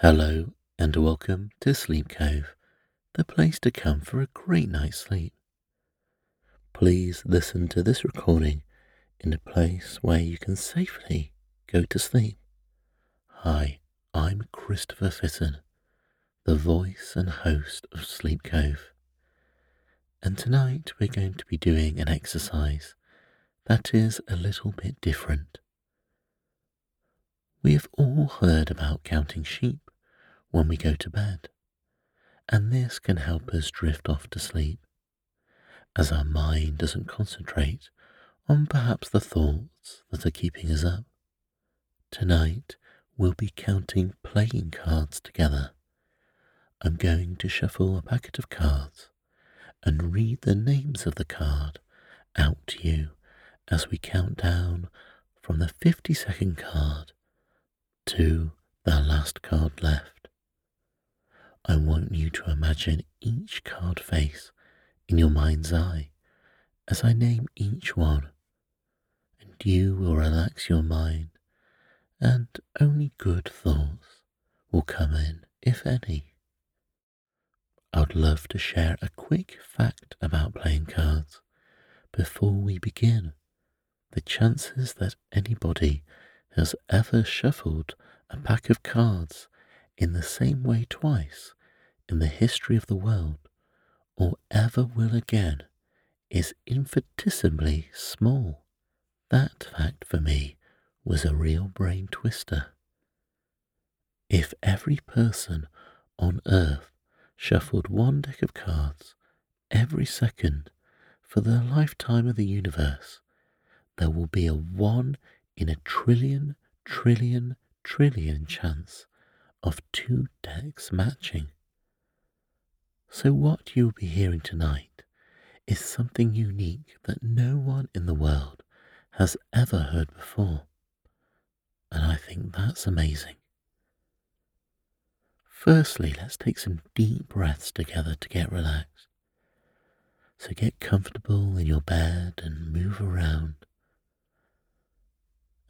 Hello and welcome to Sleep Cove, the place to come for a great night's sleep. Please listen to this recording in a place where you can safely go to sleep. Hi, I'm Christopher Fitton, the voice and host of Sleep Cove. And tonight we're going to be doing an exercise that is a little bit different. We have all heard about counting sheep when we go to bed, and this can help us drift off to sleep, as our mind doesn't concentrate on perhaps the thoughts that are keeping us up. Tonight we'll be counting playing cards together. I'm going to shuffle a packet of cards and read the names of the card out to you as we count down from the 50 second card to the last card left. I want you to imagine each card face in your mind's eye as I name each one, and you will relax your mind, and only good thoughts will come in, if any. I'd love to share a quick fact about playing cards before we begin. The chances that anybody has ever shuffled a pack of cards in the same way twice in the history of the world, or ever will again, is infinitesimally small. That fact for me was a real brain twister. If every person on earth shuffled one deck of cards every second for the lifetime of the universe, there will be a one in a trillion, trillion, trillion chance of two decks matching. So, what you'll be hearing tonight is something unique that no one in the world has ever heard before. And I think that's amazing. Firstly, let's take some deep breaths together to get relaxed. So get comfortable in your bed and move around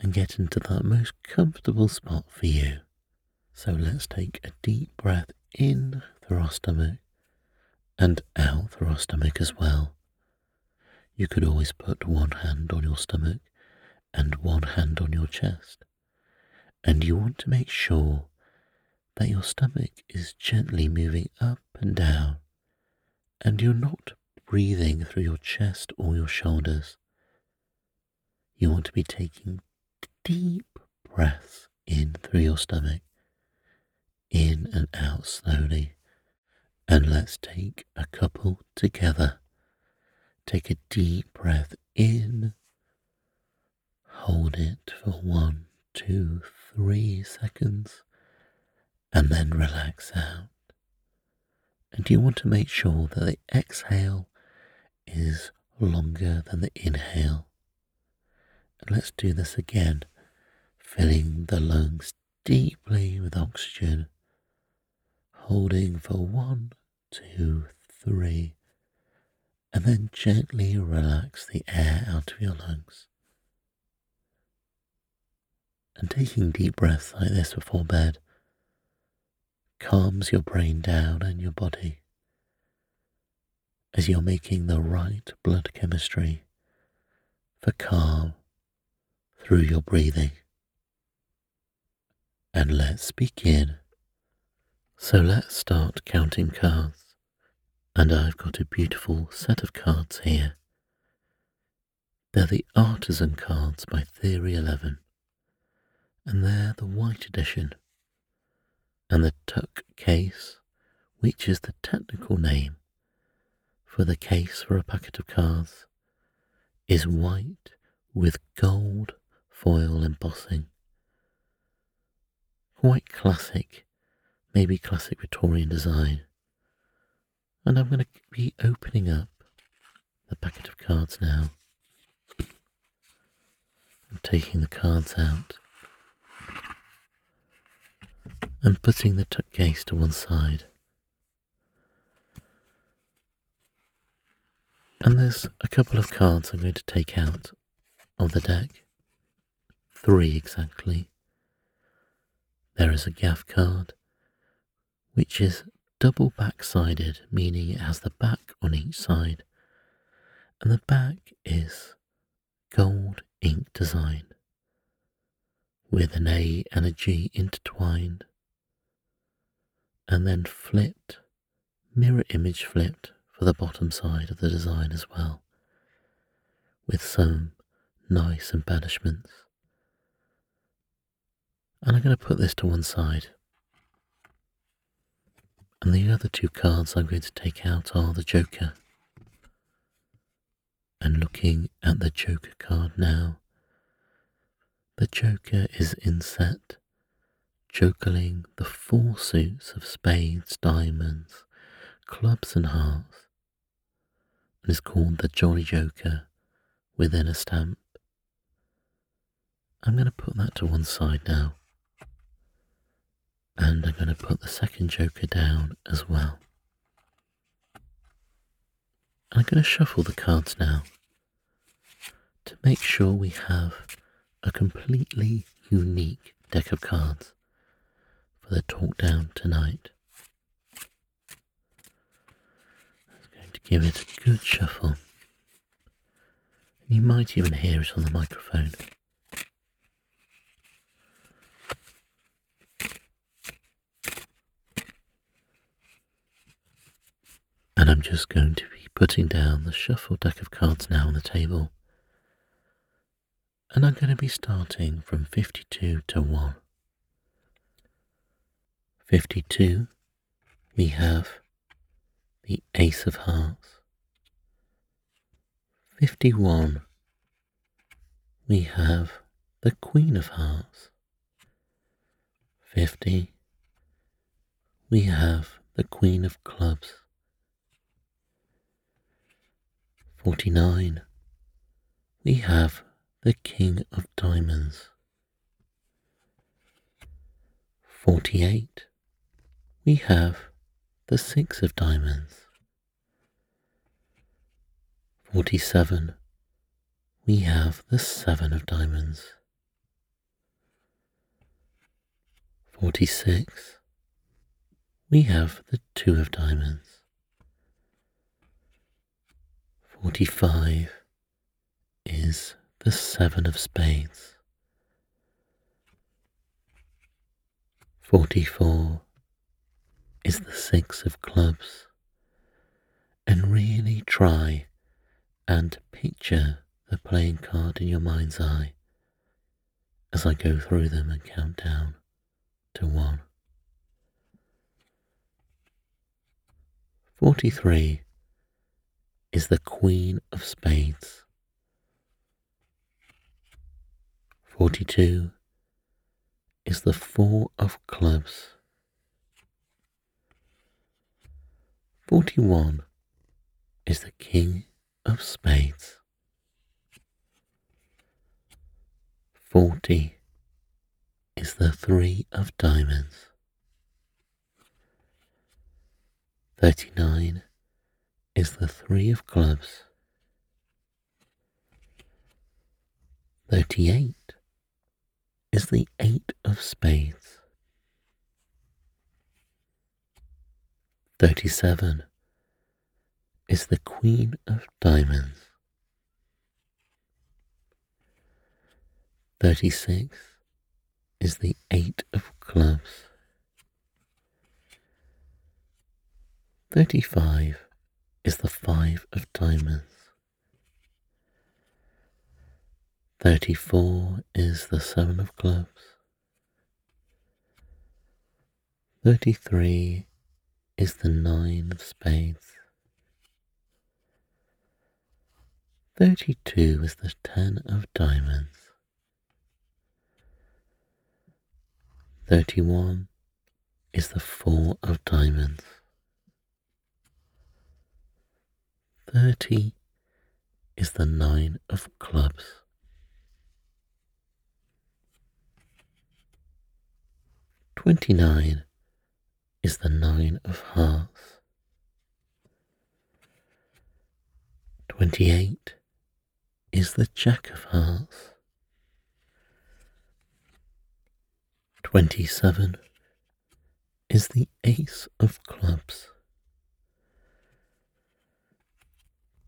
and get into that most comfortable spot for you. So let's take a deep breath in through our stomach and out through our stomach as well. You could always put one hand on your stomach and one hand on your chest. And you want to make sure that your stomach is gently moving up and down, and you're not breathing through your chest or your shoulders. You want to be taking deep breaths in through your stomach, in and out slowly. And let's take a couple together. Take a deep breath in. Hold it for one, two, three seconds. And then relax out. And you want to make sure that the exhale is longer than the inhale. And let's do this again, filling the lungs deeply with oxygen holding for one, two, three, and then gently relax the air out of your lungs. And taking deep breaths like this before bed calms your brain down and your body as you're making the right blood chemistry for calm through your breathing. And let's begin. So let's start counting cards. And I've got a beautiful set of cards here. They're the Artisan cards by Theory 11. And they're the white edition. And the tuck case, which is the technical name for the case for a packet of cards, is white with gold foil embossing. Quite classic maybe classic Victorian design. And I'm going to be opening up the packet of cards now. I'm taking the cards out and putting the tuck case to one side. And there's a couple of cards I'm going to take out of the deck. Three exactly. There is a gaff card which is double back sided, meaning it has the back on each side, and the back is gold ink design with an A and a G intertwined, and then flipped, mirror image flipped for the bottom side of the design as well, with some nice embellishments. And I'm going to put this to one side. And the other two cards I'm going to take out are the Joker. And looking at the Joker card now, the Joker is inset, juggling the four suits of spades, diamonds, clubs, and hearts, and is called the Jolly Joker within a stamp. I'm going to put that to one side now. And I'm going to put the second Joker down as well. I'm going to shuffle the cards now to make sure we have a completely unique deck of cards for the talk down tonight. I'm going to give it a good shuffle. You might even hear it on the microphone. I'm just going to be putting down the shuffle deck of cards now on the table. And I'm going to be starting from 52 to 1. 52, we have the Ace of Hearts. 51, we have the Queen of Hearts. 50, we have the Queen of Clubs. 49, we have the King of Diamonds. 48, we have the Six of Diamonds. 47, we have the Seven of Diamonds. 46, we have the Two of Diamonds. 45 is the Seven of Spades. 44 is the Six of Clubs. And really try and picture the playing card in your mind's eye as I go through them and count down to one. 43 is the Queen of Spades. 42 is the Four of Clubs. 41 is the King of Spades. 40 is the Three of Diamonds. 39 is the Three of Clubs. 38 is the Eight of Spades. 37 is the Queen of Diamonds. 36 is the Eight of Clubs. 35 is the Five of Diamonds. 34 is the Seven of Clubs. 33 is the Nine of Spades. 32 is the Ten of Diamonds. 31 is the Four of Diamonds. 30 is the Nine of Clubs. 29 is the Nine of Hearts. 28 is the Jack of Hearts. 27 is the ace of clubs.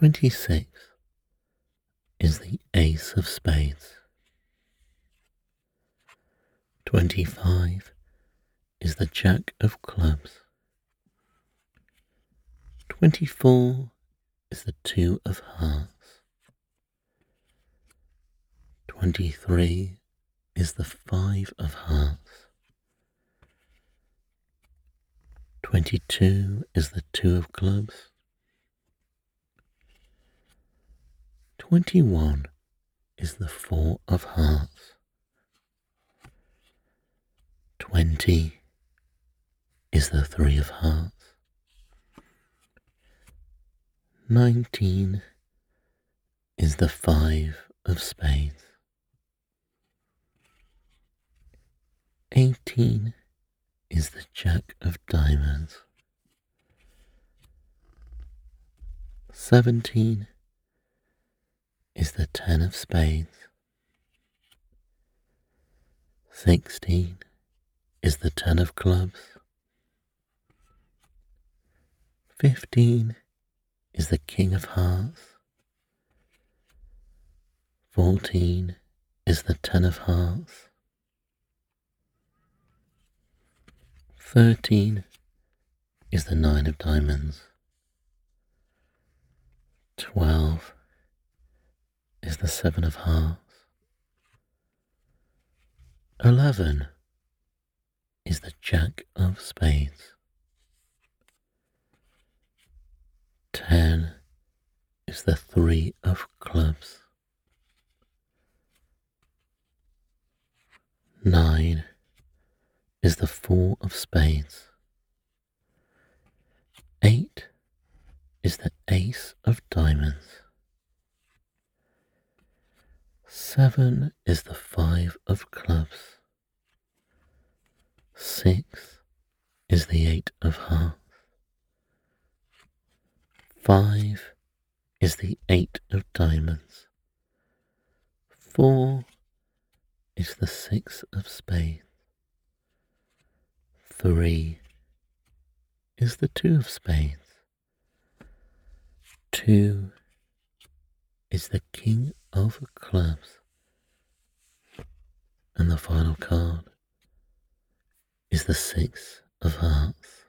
26 is the ace of spades. 25 is the jack of clubs. 24 is the two of hearts. 23 is the five of hearts. 22 is the two of clubs. 21 is the four of hearts. 20 is the three of hearts. 19 is the five of spades. 18 is the jack of diamonds. 17 is the ten of spades. Sixteen is the ten of clubs. Fifteen is the king of hearts. Fourteen is the ten of hearts. Thirteen is the nine of diamonds. Twelve is the Seven of Hearts. Eleven is the Jack of Spades. Ten is the Three of Clubs. Nine is the Four of Spades. Eight is the Ace of Diamonds. Seven is the five of clubs. Six is the eight of hearts. Five is the eight of diamonds. Four is the six of spades. Three is the two of spades. Two is the king of clubs. And the final card is the six of hearts.